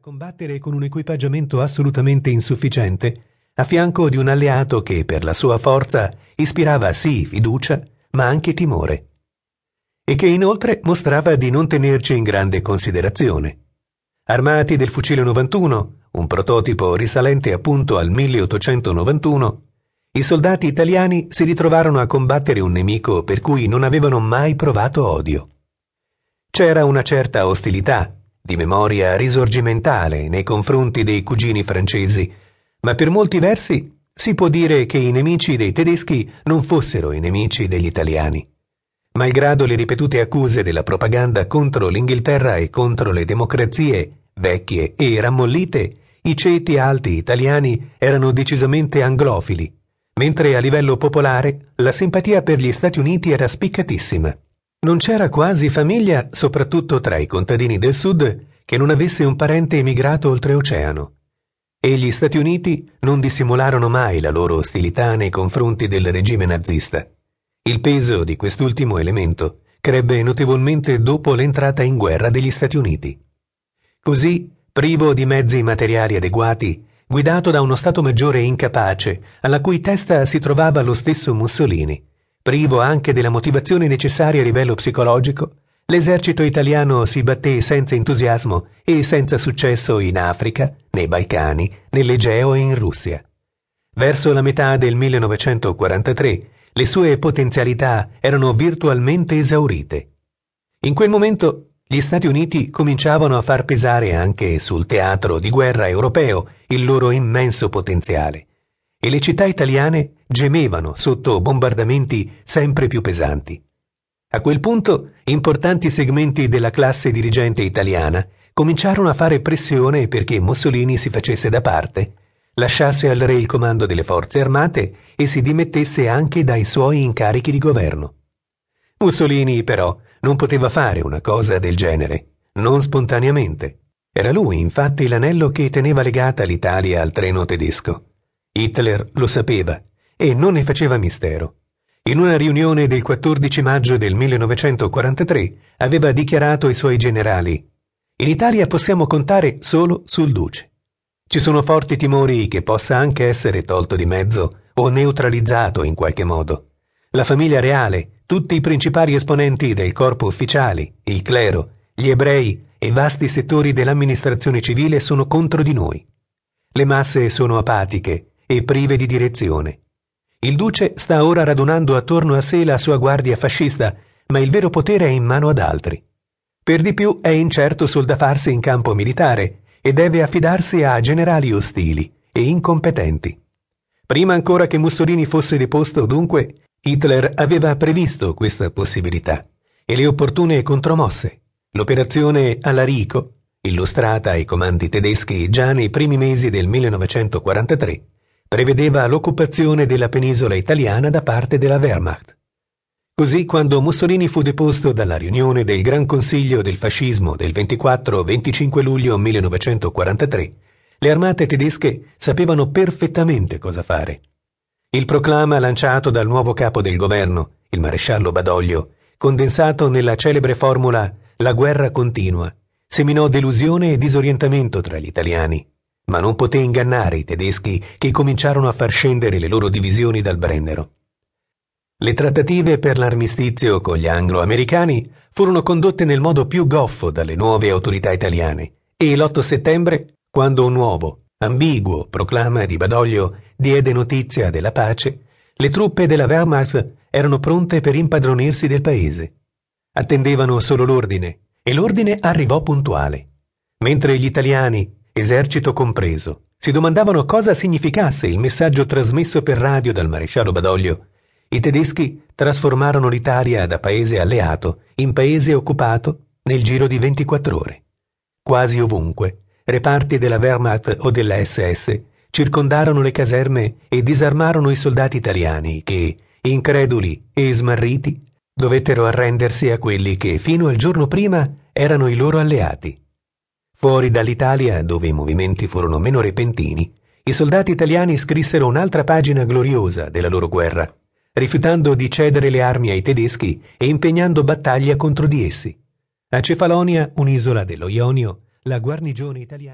combattere con un equipaggiamento assolutamente insufficiente, a fianco di un alleato che per la sua forza ispirava sì fiducia, ma anche timore, e che inoltre mostrava di non tenerci in grande considerazione. Armati del fucile 91, un prototipo risalente appunto al 1891, i soldati italiani si ritrovarono a combattere un nemico per cui non avevano mai provato odio. C'era una certa ostilità, di memoria risorgimentale nei confronti dei cugini francesi, ma per molti versi si può dire che i nemici dei tedeschi non fossero i nemici degli italiani. Malgrado le ripetute accuse della propaganda contro l'Inghilterra e contro le democrazie vecchie e rammollite, i ceti alti italiani erano decisamente anglofili, mentre a livello popolare la simpatia per gli Stati Uniti era spiccatissima. Non c'era quasi famiglia, soprattutto tra i contadini del sud, che non avesse un parente emigrato oltreoceano. E gli Stati Uniti non dissimularono mai la loro ostilità nei confronti del regime nazista. Il peso di quest'ultimo elemento crebbe notevolmente dopo l'entrata in guerra degli Stati Uniti. Così, privo di mezzi materiali adeguati, guidato da uno Stato Maggiore incapace, alla cui testa si trovava lo stesso Mussolini, Privo anche della motivazione necessaria a livello psicologico, l'esercito italiano si batté senza entusiasmo e senza successo in Africa, nei Balcani, nell'Egeo e in Russia. Verso la metà del 1943 le sue potenzialità erano virtualmente esaurite. In quel momento gli Stati Uniti cominciavano a far pesare anche sul teatro di guerra europeo il loro immenso potenziale e le città italiane gemevano sotto bombardamenti sempre più pesanti. A quel punto importanti segmenti della classe dirigente italiana cominciarono a fare pressione perché Mussolini si facesse da parte, lasciasse al re il comando delle forze armate e si dimettesse anche dai suoi incarichi di governo. Mussolini, però, non poteva fare una cosa del genere, non spontaneamente. Era lui, infatti, l'anello che teneva legata l'Italia al treno tedesco. Hitler lo sapeva e non ne faceva mistero. In una riunione del 14 maggio del 1943 aveva dichiarato ai suoi generali In Italia possiamo contare solo sul duce. Ci sono forti timori che possa anche essere tolto di mezzo o neutralizzato in qualche modo. La famiglia reale, tutti i principali esponenti del corpo ufficiali, il clero, gli ebrei e vasti settori dell'amministrazione civile sono contro di noi. Le masse sono apatiche e prive di direzione. Il duce sta ora radunando attorno a sé la sua guardia fascista, ma il vero potere è in mano ad altri. Per di più è incerto sul da farsi in campo militare e deve affidarsi a generali ostili e incompetenti. Prima ancora che Mussolini fosse deposto, dunque, Hitler aveva previsto questa possibilità e le opportune contromosse. L'operazione Alarico, illustrata ai comandi tedeschi già nei primi mesi del 1943, prevedeva l'occupazione della penisola italiana da parte della Wehrmacht. Così quando Mussolini fu deposto dalla riunione del Gran Consiglio del Fascismo del 24-25 luglio 1943, le armate tedesche sapevano perfettamente cosa fare. Il proclama lanciato dal nuovo capo del governo, il maresciallo Badoglio, condensato nella celebre formula La guerra continua, seminò delusione e disorientamento tra gli italiani ma non poté ingannare i tedeschi che cominciarono a far scendere le loro divisioni dal Brennero. Le trattative per l'armistizio con gli anglo-americani furono condotte nel modo più goffo dalle nuove autorità italiane e l'8 settembre, quando un nuovo, ambiguo proclama di Badoglio diede notizia della pace, le truppe della Wehrmacht erano pronte per impadronirsi del paese. Attendevano solo l'ordine e l'ordine arrivò puntuale. Mentre gli italiani esercito compreso, si domandavano cosa significasse il messaggio trasmesso per radio dal maresciallo Badoglio. I tedeschi trasformarono l'Italia da paese alleato in paese occupato nel giro di 24 ore. Quasi ovunque, reparti della Wehrmacht o della SS circondarono le caserme e disarmarono i soldati italiani che, increduli e smarriti, dovettero arrendersi a quelli che fino al giorno prima erano i loro alleati. Fuori dall'Italia, dove i movimenti furono meno repentini, i soldati italiani scrissero un'altra pagina gloriosa della loro guerra, rifiutando di cedere le armi ai tedeschi e impegnando battaglia contro di essi. A Cefalonia, un'isola dello Ionio, la guarnigione italiana